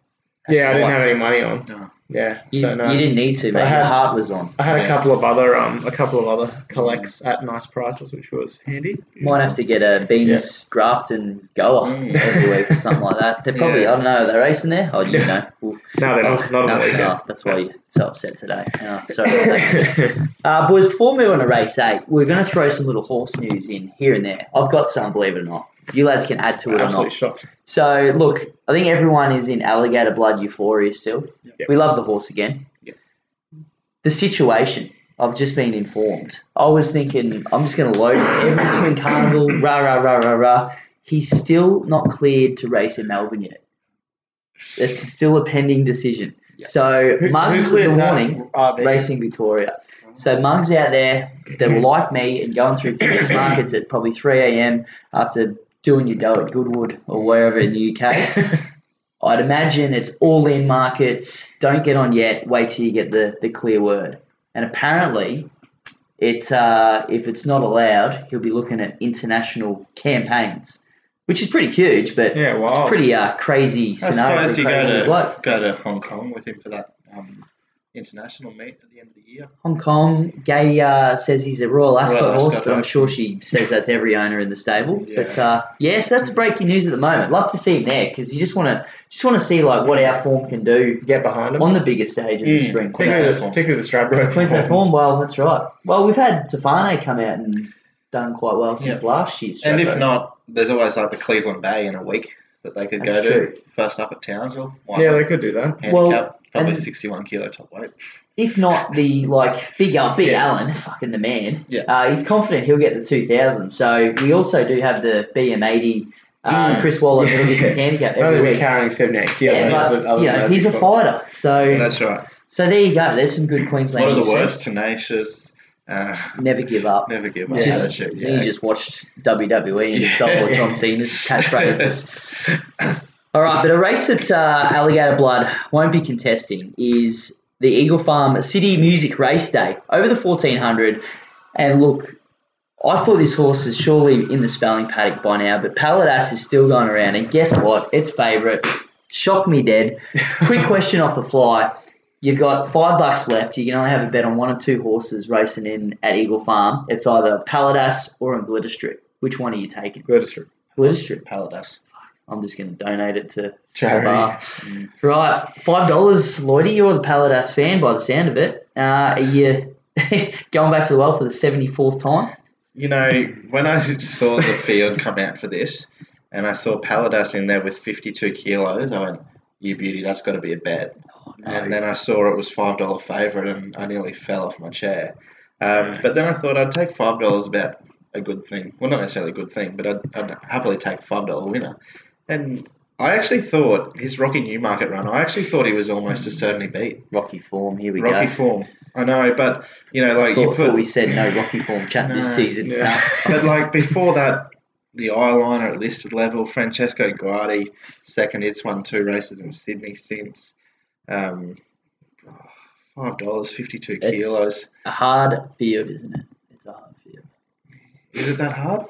Yeah, I didn't have any money on. No. Yeah, You, so no. you didn't need to, mate. I Your had- heart was on. I had a couple of other um a couple of other collects at nice prices, which was handy. Might have to get a Beans Grafton goer Mm. every week or something like that. They're probably, Yeah. I don't know, they're racing there? Oh, you know. Well, No, they're oh, not. Not no, weekend. no, that's why you're so upset today. Oh, sorry. Uh, boys, before we move on to race eight, we're going to throw some little horse news in here and there. I've got some, believe it or not. You lads can add to it or Absolutely not. shocked. So, look, I think everyone is in alligator blood euphoria still. Yep. We love the horse again. Yep. The situation, I've just been informed. I was thinking, I'm just going to load every swing carnival, rah, rah, rah, rah, rah. He's still not cleared to race in Melbourne yet. It's still a pending decision. So, Who- Mugs who in the morning, RV. Racing Victoria. Uh-huh. So Mugs out there that were like me and going through futures markets at probably 3 a.m. after doing your dough at Goodwood or wherever in the UK. I'd imagine it's all in markets. Don't get on yet. Wait till you get the, the clear word. And apparently, it uh, if it's not allowed, he'll be looking at international campaigns, which is pretty huge. But Yeah, wow. it's pretty uh, crazy I scenario suppose for you a go to, bloke. go to Hong Kong with him for that um, international meet at the end of the year. Hong Kong. Gai uh, says he's a Royal Ascot Royal horse, Ascot but I'm sure she says that to every owner in the stable. Yeah. But uh, yeah, so that's breaking news at the moment. Love to see him there because you just want to just want to see like what our form can do Get behind them. on the bigger stage in the Mm. spring. particularly, So, the, particularly the Stradbroke. Queensland form. Well, that's right. Well, we've had Tefane come out and done quite well since Yeah. last year's. And if not, there's always like the Cleveland Bay in a week that they could That's go true. to. First up at Townsville. Why Yeah, not? they could do that. handicap, Well, probably and- 61 kilo top weight. if not the like big uh, big Yeah. Allen, fucking the man. Yeah. Uh, he's confident he'll get the two thousand. So we also do have the BM80. Uh, Mm. Chris Waller middle distance handicap every week. carrying 78 kilos. Yeah, but but you know he's a fighter. So That's right. so there you go. There's some good Queensland. What are the words? Tenacious. Uh, Never give up. never give up. Just, attitude. You just watched WWE and stole Yeah. John Cena's catchphrases. All right, but a race that uh, Alligator Blood won't be contesting is the Eagle Farm City Music Race Day over the 1400. And look, I thought this horse is surely in the spelling paddock by now, but Paladas is still going around. And guess what? It's favourite. Shock me dead. Quick question off the fly. You've got five bucks left. You can only have a bet on one or two horses racing in at Eagle Farm. It's either Paladas or in Glitter Strip. Which one are you taking? Glitter Strip. Glitter Strip. Paladas. I'm just going to donate it to Charity. bar. Right, five dollars, Lloydie. You're the Paladas fan by the sound of it. Uh, are you going back to the well for the seventy fourth time? You know, when I saw the field come out for this, and I saw Paladas in there with 52 kilos, I went, "You beauty, that's got to be a bet." Oh, And then I saw it was five dollar favourite, and I nearly fell off my chair. Um, but then I thought I'd take five dollars about a good thing. Well, not necessarily a good thing, but I'd, I'd happily take five dollar winner. And I actually thought his Rocky Newmarket run. I actually thought he was almost a certainly beat. Rocky form. Here we Rocky go. Rocky form. I know, but you know, like you Thought, put thought we said no Rocky form chat this season. yeah. but like before that, the eyeliner at listed level, Francesco Guardi, second. It's won two races in Sydney since. Um, Five dollars, fifty-two It's- kilos. A hard field, isn't it? It's a hard field. Is it that hard?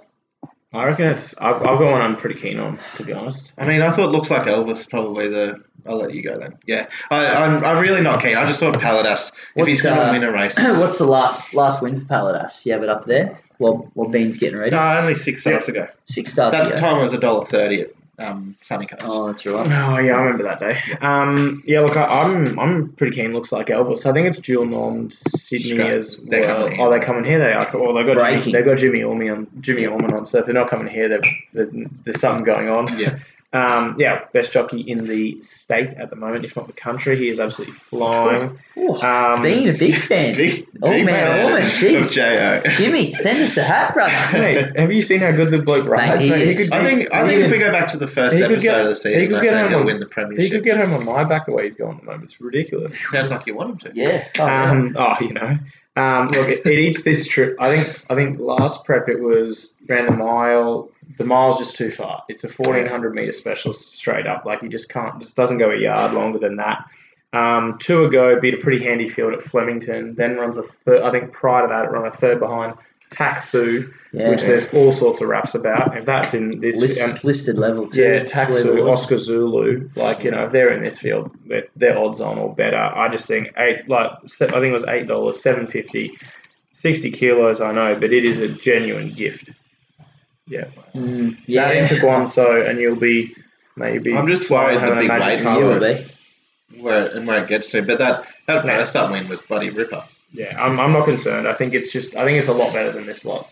I reckon it's. I've, I've got one I'm pretty keen on, to be honest. I mean, I thought looks like Elvis probably the I'll let you go then. Yeah, I, I'm, I'm really not keen. I just thought Paladas, if What's, he's going to uh, win a race, What's the last last win for Paladas? You have it up there? Well, well, Bean's getting ready. no, only six starts ago. Six starts That ago. time was a dollar thirty at um, Sunny Coast. Oh, that's right. Oh yeah, I remember that day. Um, yeah, look, I, I'm I'm pretty keen. Looks like Elvis. I think it's dual normed Sydney Straight. as They're coming here. Oh, they're coming here. They are. Well, they've got Jimmy, Breaking. they've got Jimmy Orman on Jimmy Orman on. So if they're not coming here, they're, they're, there's something going on. Yeah. Um, yeah, best jockey in the state at the moment, if not the country. He is absolutely flying. Ooh, Um, Bean, a big fan. Big, oh big man, Orman, of jeez. Jimmy, send us a hat, brother. Hey, have you seen how good the bloke rides? he mate? is. could I think I he think if we go back to the first episode get- of the season, he could get home he'll on- win the he could get home on my back the way he's going at the moment. It's ridiculous. Sounds like you want him to. Yeah. Oh, Um, oh, you know. Um, look, it, it eats this trip. I think. I think last prep it was ran the mile. The mile's just too far. It's a fourteen hundred meter specialist straight up. Like you just can't. Just doesn't go a yard longer than that. Um, two ago beat a pretty handy field at Flemington. Then runs a third. I think prior to that it ran a third behind Taxu, yeah. which there's all sorts of raps about. If that's in this List, and- listed level too. yeah, Level Taxu. Oscar Zulu, like you know, if they're in this field, they're, they're odds on or better. I just think eight, like I think it was eight dollars, seven fifty, sixty kilos. I know, but it is a genuine gift. Yeah, Mm, yeah. yeah. into Guangzhou, and you'll be maybe. I'm just worried having the big magic weight You will be. Where and where it gets to, but that that Yeah. first up win was bloody ripper. Yeah, I'm, I'm not concerned. I think it's just I think it's a lot better than this lot.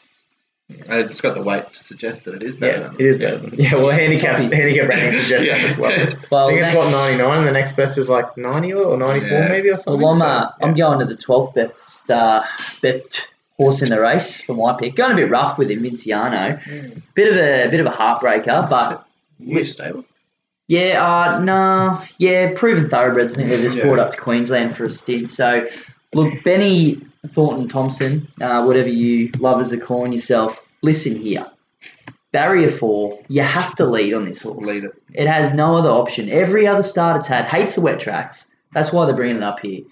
And It's got the weight to suggest that it is better. Yeah, than it is better than. Yeah, well, handicap Jockeys. handicap rating suggests Yeah. that as well. I Well, think it's next- what 99, and the next best is like 90 or 94 Yeah. maybe or something. Well, I'm, so, uh, yeah. I'm going to the 12th best, uh, best horse in the race for my pick. Going a bit rough with him, Vinciano. Mm. Bit of a bit of a heartbreaker, but You stable. yeah, uh, no, yeah, proven thoroughbreds. I think they're just Yeah. brought up to Queensland for a stint. So, look, Benny Thornton Thompson, uh, whatever you lovers are calling yourself, listen here. Barrier four, you have to lead on this horse. Lead it. It has no other option. Every other start it's had hates the wet tracks. That's why they're bringing it up here.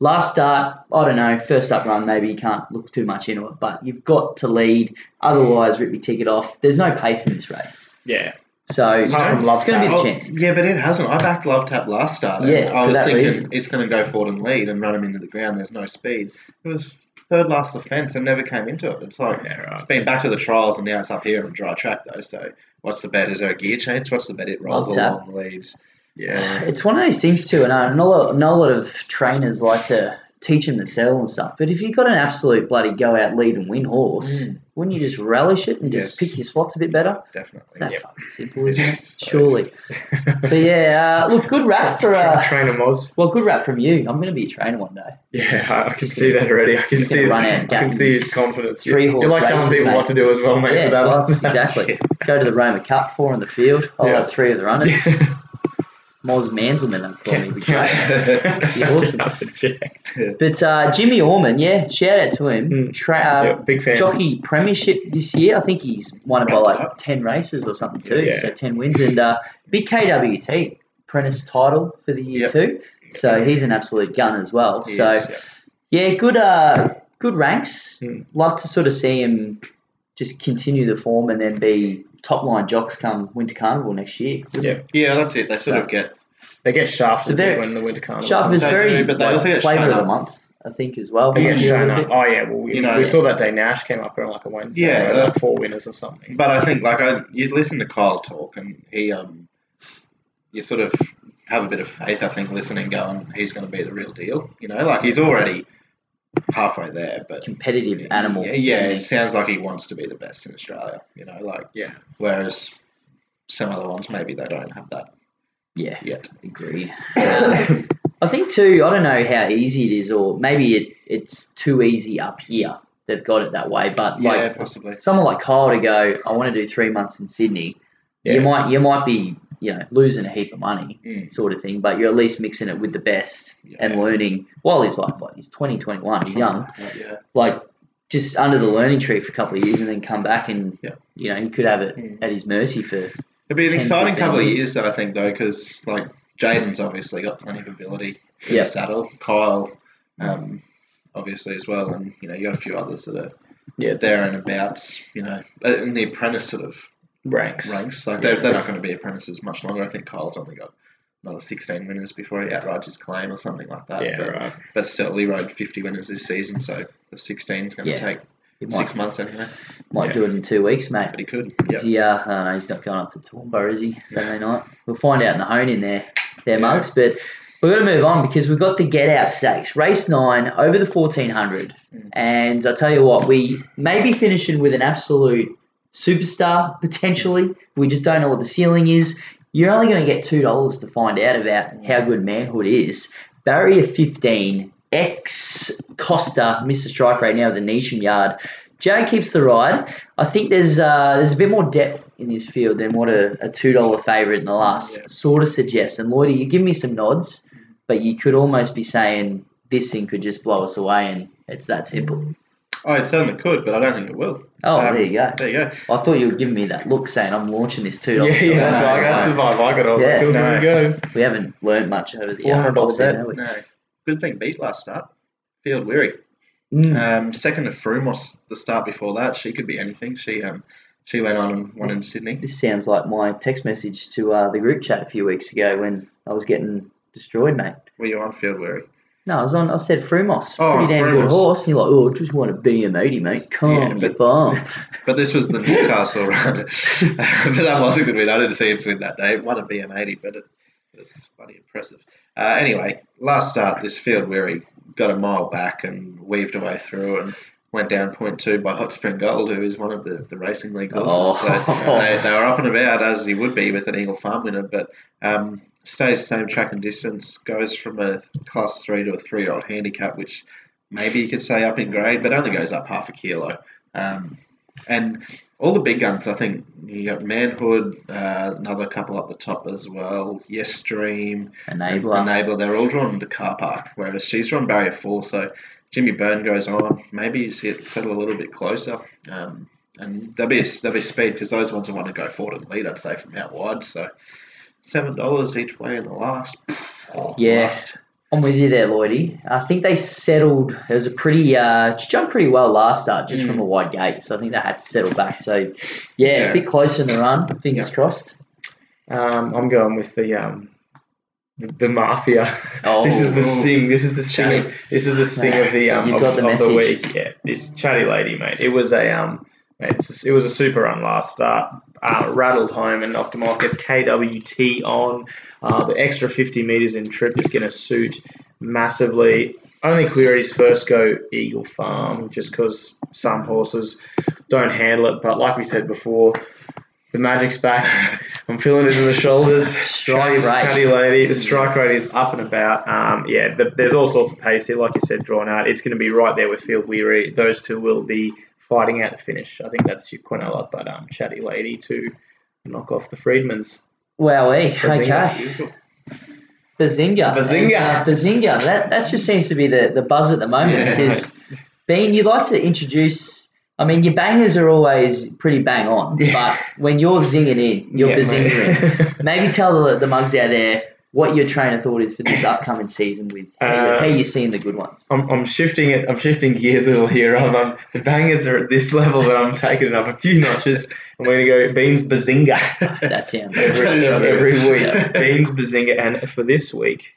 Last start, I don't know, first up run, maybe you can't look too much into it, but you've got to lead. Otherwise, rip your ticket off. There's no pace in this race. yeah. So, you Apart know, from Love it's going to be Tap. the Oh, chance. yeah, but it hasn't. I backed Love Tap last start. Yeah, I was thinking reason. it's going to go forward and lead and run him into the ground. There's no speed. It was third last offence and never came into it. It's like Yeah, right. it's been back to the trials and now it's up here on dry track though. So what's the bet? Is there a gear change? What's the bet? It rolls Love Tap. along, leads. Yeah. It's one of those things too, and I know, I know a lot of trainers like to teach him to settle and stuff. But if you've got an absolute bloody go out lead and win horse, Mm. wouldn't you just relish it and just pick your spots a bit better? It's Definitely. that Yep. fucking simple, isn't it? Surely. But yeah, uh, look, good rap for uh, Trainer Moz. well, good rap from you. I'm going to be a trainer one day. Yeah, I, I can see that already. I can see it. run out I can see your confidence. Three You're horse like telling people mate. what to do as well, mate. Yeah, so that well, exactly. Go to the Roma Cup, four in the field. I'll Yeah. have three of the runners. Moz Manselman, I'm calling Be great. count- awesome. count the checks. But uh, Jimmy Orman, yeah, shout out to him. Mm. Tra- uh, Yeah, big fan. Jockey Premiership this year. I think he's won it by like ten races or something too. Yeah. So ten wins and uh, big KWT apprentice title for the year Yep. too. So he's an absolute gun as well. He so is, yeah. yeah, good uh, good ranks. Mm. Love to sort of see him just continue the form and then be top line jocks come Winter Carnival next year. Yeah. Yeah, that's it. They sort of get They get shafted So when the winter carnival. Sharp comes. is very do, but they like, also get flavour of the month, I think as well. Yeah, get Maybe a shown little up. bit. Oh yeah, well we, You know- we saw that day Nash came up on like a Wednesday. Yeah, Yeah, like four winners or something. But I think like I, you'd listen to Kyle talk, and he um, you sort of have a bit of faith. I think listening, going, he's going to be the real deal. You know, like he's already halfway there, but competitive animal. Yeah, yeah, it sounds like he wants to be the best in Australia. You know, like Yeah. Whereas some other ones maybe they don't have that yeah. yet. Agreed. Um, I think too. I don't know how easy it is, or maybe it, it's too easy up here. They've got it that way, but Yeah, like possibly. someone like Kyle to go, I want to do three months in Sydney. Yeah. You might you might be you know losing a heap of money, Mm. sort of thing, but you're at least mixing it with the best and learning. While he's like what he's 20, 21, he's young. Yeah. Like just under the learning tree for a couple of years and then come back and Yeah. you know he could have it Mm. at his mercy for It'd be an 10, exciting 15 couple of years. though, I think, though, because like Jaden's obviously got plenty of ability in Yeah. the saddle. Kyle, um, obviously as well, and you know you got a few others that are Yeah. there and about. You know, uh, in the apprentice sort of Ranks. ranks. Like they're, they're not going to be apprentices much longer. I think Kyle's only got another 16 winners before he outrides his claim or something like that. Yeah, but, right. but he rode 50 winners this season, so the 16 is going to Yeah. take six might, months anyway. might Yeah. do it in two weeks, mate. But he could. Is he, uh, he's not going up to Toowoomba, is he? Saturday night. We'll find out in the hone in there, there, Yeah. mugs. But we're going to move on because we've got the get out stakes, race nine over the fourteen hundred, Mm. and I tell you what, we may be finishing with an absolute superstar potentially. We just don't know what the ceiling is. You're only going to get two dollars to find out about how good manhood is. Barrier fifteen, ex Costa, Mr. Strike right now at the Nation Yard. Jay keeps the ride. I think there's uh, there's a bit more depth in this field than what a, a two dollar favourite in the last Yeah. sort of suggests. And Lloydie, you give me some nods, but you could almost be saying this thing could just blow us away, and it's that simple. Oh, it certainly could, but I don't think it will. Oh, Um, there you go. There you go. I thought you were giving me that look, saying I'm launching this two Yeah, dollars. yeah, that's no, right. That's the vibe I got. I was Yeah. like, here No. we go. We haven't learnt much over the $400 off season, bet. have we? No. Good thing beat last start. Field Weary. Mm. Um, second to Frumos the start before that. She could be anything. She um she went on and won in Sydney. This sounds like my text message to uh, the group chat a few weeks ago when I was getting destroyed, mate. Were you on Field Weary? No, I was on. I said Frumos, Oh, pretty damn good horse. And you're like, oh, just want to a BM80, mate. Come Yeah, but- farm. But this was the Newcastle run. but that wasn't good win. I didn't see him win that day. Won a BM80, but it was bloody impressive. Uh, anyway, last start, this field where he got a mile back and weaved away through and went down point two by Hot Spring Gold, who is one of the, the racing league horses. Oh. So they, they were up and about as he would be with an Eagle Farm winner, but um, stays the same track and distance, goes from a class three to a three year old handicap, which maybe you could say up in grade, but only goes up half a kilo. Um, and all the big guns, I think you got Manhood, uh, another couple up the top as well. Yes Dream, Enabler. Enabler, they're all drawn into car park, whereas she's drawn barrier four. So Jimmy Byrne goes on. Maybe you see it settle a little bit closer. Um, and there'll be there'll be speed because those ones will want to go forward and lead. I'd say from out wide. So seven dollars each way in the last. Oh, Yeah. I'm with you there, Lloydie. I think they settled. It was a pretty, uh, she jumped pretty well last start just Mm. from a wide gate. So I think they had to settle back. So, yeah, Yeah. a bit closer in the run. Fingers Yeah. crossed. Um, I'm going with the um, the, the mafia. Oh. this is the sting. This is the sting. Of, this is the sting of the um of, got the of the week. Yeah, this chatty lady, mate. It was a um, mate, a, it was a super run last start. Uh, rattled home and knocked him off. Gets KWT on. Uh, the extra 50 meters in trip is going to suit massively. Only queries first go Eagle Farm, just because some horses don't handle it. But like we said before, the magic's back. I'm feeling it in the shoulders. Strike Chatty- rate. Chatty lady. The strike rate is up and about. Um, yeah, the, there's all sorts of pace here. Like you said, drawn out. It's going to be right there with Field Weary. Those two will be fighting out the finish. I think that's your Quinella, but um, Chatty lady to knock off the Freedmans. Wowee. Bazinga. Okay. Bazinga. Bazinga. And, uh, Bazinga. That, that just seems to be the, the buzz at the moment Yeah. because, Bean, you'd like to introduce. I mean, your bangers are always pretty bang on, Yeah. but when you're zinging in, you're Yeah, bazingering. Maybe tell the, the mugs out there what your train of thought is for this upcoming season with how, Uh, how you're seeing the good ones. I'm, I'm shifting it. I'm shifting gears a little here. I'm, um, the bangers are at this level that I'm taking it up a few notches. I'm going to go Beans Bazinga. That sounds every, every week. Beans Bazinga. And for this week,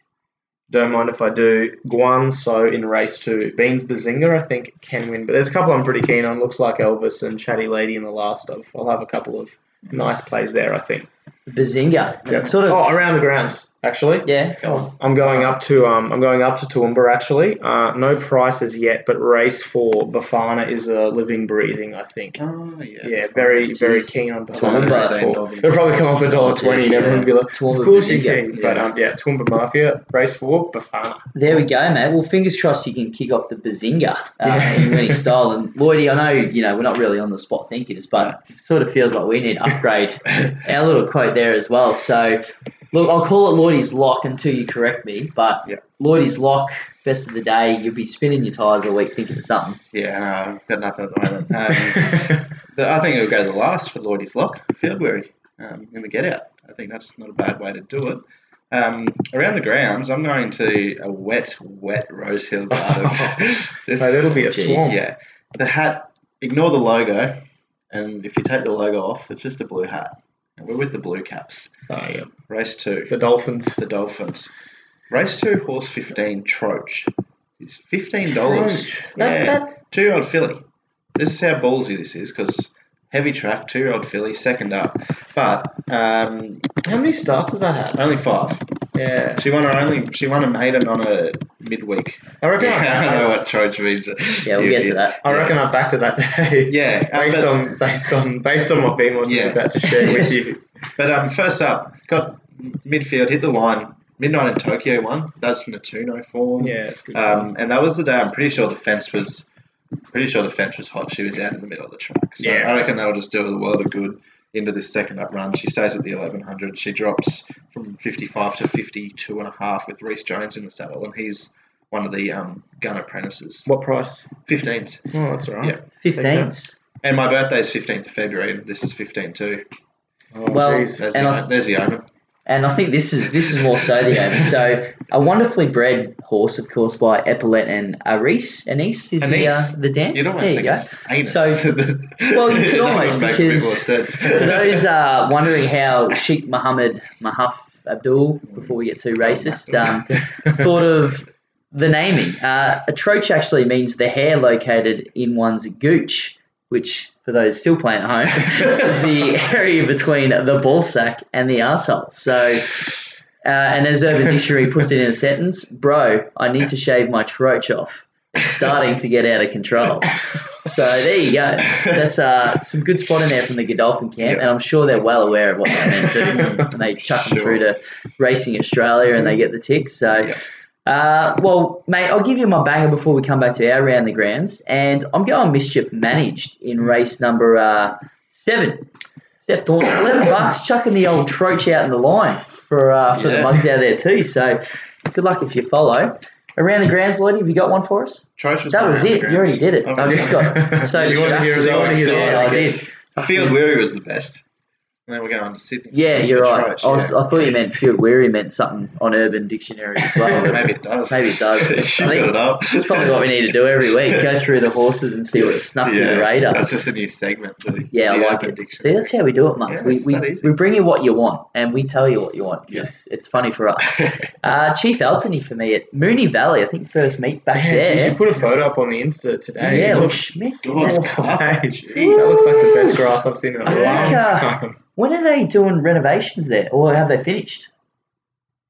don't mind if I do Guan So in race two. Beans Bazinga, I think, can win. But there's a couple I'm pretty keen on. Looks like Elvis and Chatty Lady in the last of. I'll have a couple of nice plays there, I think. Bazinga. It's sort of. Oh, around the grounds, actually. yeah, go on. I'm going up to um, I'm going up to Toowoomba actually. Uh, no prices yet, but race for Bafana is a living, breathing. I think. Oh yeah. Yeah, very, very keen on Toowoomba. Bafana. race. It'll probably come up a dollar twenty, and everyone will be like, Toowoomba "Of course you Bazinga. can." But um, yeah, Toowoomba Mafia race four, Bafana. There we go, mate. Well, fingers crossed you can kick off the bazinga uh, Yeah. in winning style. And Lloydie, I know you know we're not really on the spot thinkers, but it sort of feels like we need upgrade our little quote there as well. So, look, I'll call it Lloydie's lock until you correct me. But Yeah. Lloydie's lock, best of the day. You'll be spinning your tyres all week thinking of something. Yeah, no, I've got nothing at the moment. Um, the, I think it'll go to the last for Lloydie's lock, Field Weary, um, in the get out. I think that's not a bad way to do it. Um, around the grounds, I'm going to a wet, wet Rose Hill Gardens. This- Mate, that'll be a Jeez, swarm. Yeah, the hat. Ignore the logo, and if you take the logo off, it's just a blue hat. And we're with the Blue Caps. Oh, yeah. Race two, The Dolphins. the Dolphins. Race two, horse 15, Troach. Is $15. Troach. That- yeah. that- Two year old filly. This is how ballsy this is because heavy track, two year old filly, second up. But um, How many starts has that had? only five. Yeah. She won her only. She won a maiden on a midweek. I reckon. Yeah, I don't know what charge means. Yeah, we'll get to that. I reckon I backed it that day. Yeah, Based but- on based on based on what Bean was Yeah. just about to share with you. But um, first up, got midfield, hit the line. Midnight in Tokyo one. That's Natuno form. Yeah, it's good. Um, and that was the day. I'm pretty sure the fence was. Pretty sure the fence was hot. She was out in the middle of the track. So Yeah. I reckon that'll just do her the world of good into this second up run. She stays at the 1100. She drops from 55 to 52 and a half with Reese Jones in the saddle, and he's one of the um, gun apprentices. what price? 15s. Oh, that's all right. Yeah. 15s. And my birthday's 15th of February, and this is 15 too. Oh, Well, jeez. There's, And the, I- there's the omen. And I think this is this is more so the aim. So a wonderfully bred horse, of course, by Epaulette and Aris. Anise is the uh, the dam. You'd almost there you go. anus. So- well, you could almost, would make a bit because. For those uh, wondering how Sheikh Mohammed Mahaf Abdul, before we get too racist, um, thought of the naming. Uh, a troach actually means the hair located in one's gooch, which, for those still playing at home, is the area between the ball sack and the arsehole. So, uh, and as Urban Dictionary puts it in a sentence, bro, I need to shave my troach off. It's starting to get out of control. So there you go. That's, uh, some good spot in there from the Godolphin camp, and I'm sure they're well aware of what they meant to. And they chuck them through to Racing Australia, and they get the tick. So, uh, well, mate, I'll give you my banger before we come back to our round the grounds, and I'm going mischief managed in race number uh, seven. Steph Thornton, eleven bucks, chucking the old troach out in the line for uh, for the mugs out there too. So, good luck if you follow. Around the grounds, Lloyd, have you got one for us? Troach was That was it. You already did it. I just got so You wanna hear- distracted. you wanna hear yeah, I did. Field Weary was the best. And then we're going to Sydney. Yeah, you're For right. Troach, I, was. I thought you meant Field Weary meant something on Urban Dictionary as well. Maybe it does. Maybe it does. I think put it up. That's probably what we need to do every week. Go through the horses and see what's snuffed through the radar. That's just a new segment. The, Yeah, I like it. See, that's how we do it, Mark. Yeah, we, we, we bring you what you want, and we tell you what you want. Yeah. It's, funny for us. Uh, Chief Eltony for me at Moonee Valley. I think first meet back Man, there. you put a photo up on the Insta today. yeah, It looks Schmidt. God, yeah. That looks like the best grass I've seen in a long time. When are they doing renovations there, or have they finished?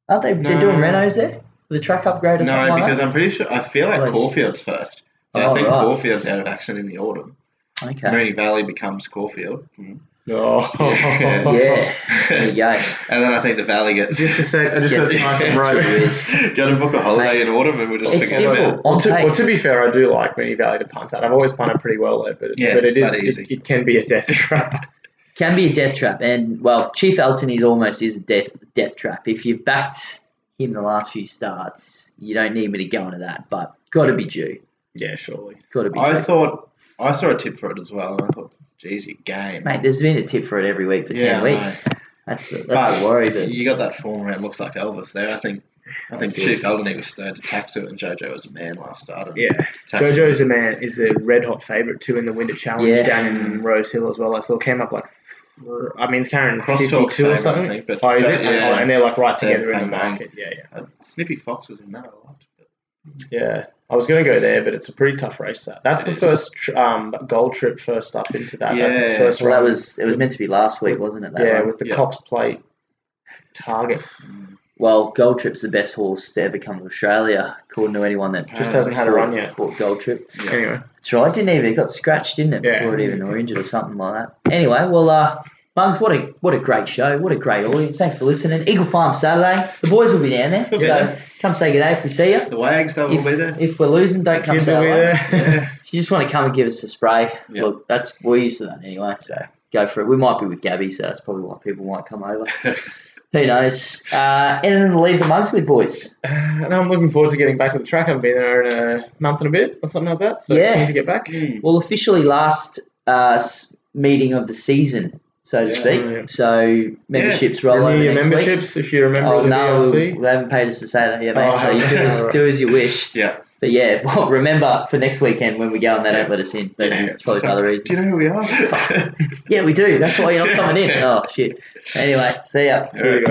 Aren't they? They're doing renos there, the track upgrade or something No, like because that. I'm pretty sure. I feel like Well, Caulfield's first. So Oh, I think right. Caulfield's out of action in the autumn. Okay. Moonee Valley becomes Caulfield. Mm-hmm. Oh. Yeah. There you go. And then I think the Valley gets. Just to say, I just got Gets to nice and it. road. Yes. Go to book a holiday Mate, in autumn and we'll just It's forget about simple. it. On Well to, well, to be fair, I do like Moonee Valley to punt at. I've always punted pretty well there, but, Yeah, but it's is that easy. it, it can be a death trap. Can be a death trap, and well, Chief Elton is almost is a death death trap. If you've backed him the last few starts, you don't need me to go into that, but got to be due. Yeah, surely. Got to be I due. thought I saw a tip for it as well, and I thought, geez, you game. Mate, there's been a tip for it every week for Yeah, ten weeks. That's the that's But the worry. But you got that form around looks like Elvis there. I think I think Chief Eldony was third to Taxu and Jojo was a man last start. Yeah. Taxu- Jojo's a man is a red hot favourite too in the Winter Challenge Yeah. down in Rose Hill as well. I saw came up like I mean it's carrying Crosstalk's fifty two or something. Think, but oh, is it? yeah. Oh, and they're like right together in the bang, bang. market. Yeah, yeah. Uh, Snippy Fox was in that a lot. Yeah. I was going to go there, but it's a pretty tough race. That that's It the is. first um, gold trip first up into that. That's its Yeah. first well, that was it was meant to be last week, wasn't it? That yeah one? with the Yeah. Cox Plate target. Well, Gold Trip's the best horse to ever come to Australia, to anyone that Just hasn't had a run yet. Bought Gold Trip. Yeah. Anyway, That's right. Didn't even it got scratched, didn't it? Yeah. Before it even or injured or something like that. Anyway, well, uh, what a what a great show. What a great audience. Thanks for listening. Eagle Farm Saturday. The boys will be down there. So come say good day if we see you. The Wags, they will be there. if we're losing, don't come kids say hello. Yeah. If you just want to come and give us a spray, look, that's we're used to that anyway. So go for it. We might be with Gabby, so that's probably why people might come over. Who knows? Uh, anything to leave the mugs with, boys? and I'm looking forward to getting back to the track. I haven't been there in a month and a bit or something like that. So Yeah. keen to get back. Mm. Well, officially last uh, meeting of the season, so to Yeah, speak. yeah. So memberships roll Renew over your next week. memberships if you remember. Oh the no, VLC. they haven't paid us to say that yet, mate. Oh, so you do as, alright. do as you wish. Yeah. But yeah, well, remember for next weekend when we go and they don't let us in. But it's probably for So, other Do you know who we are? Yeah, we do. That's why you're not coming in. Oh shit. Anyway, see ya. See you guys.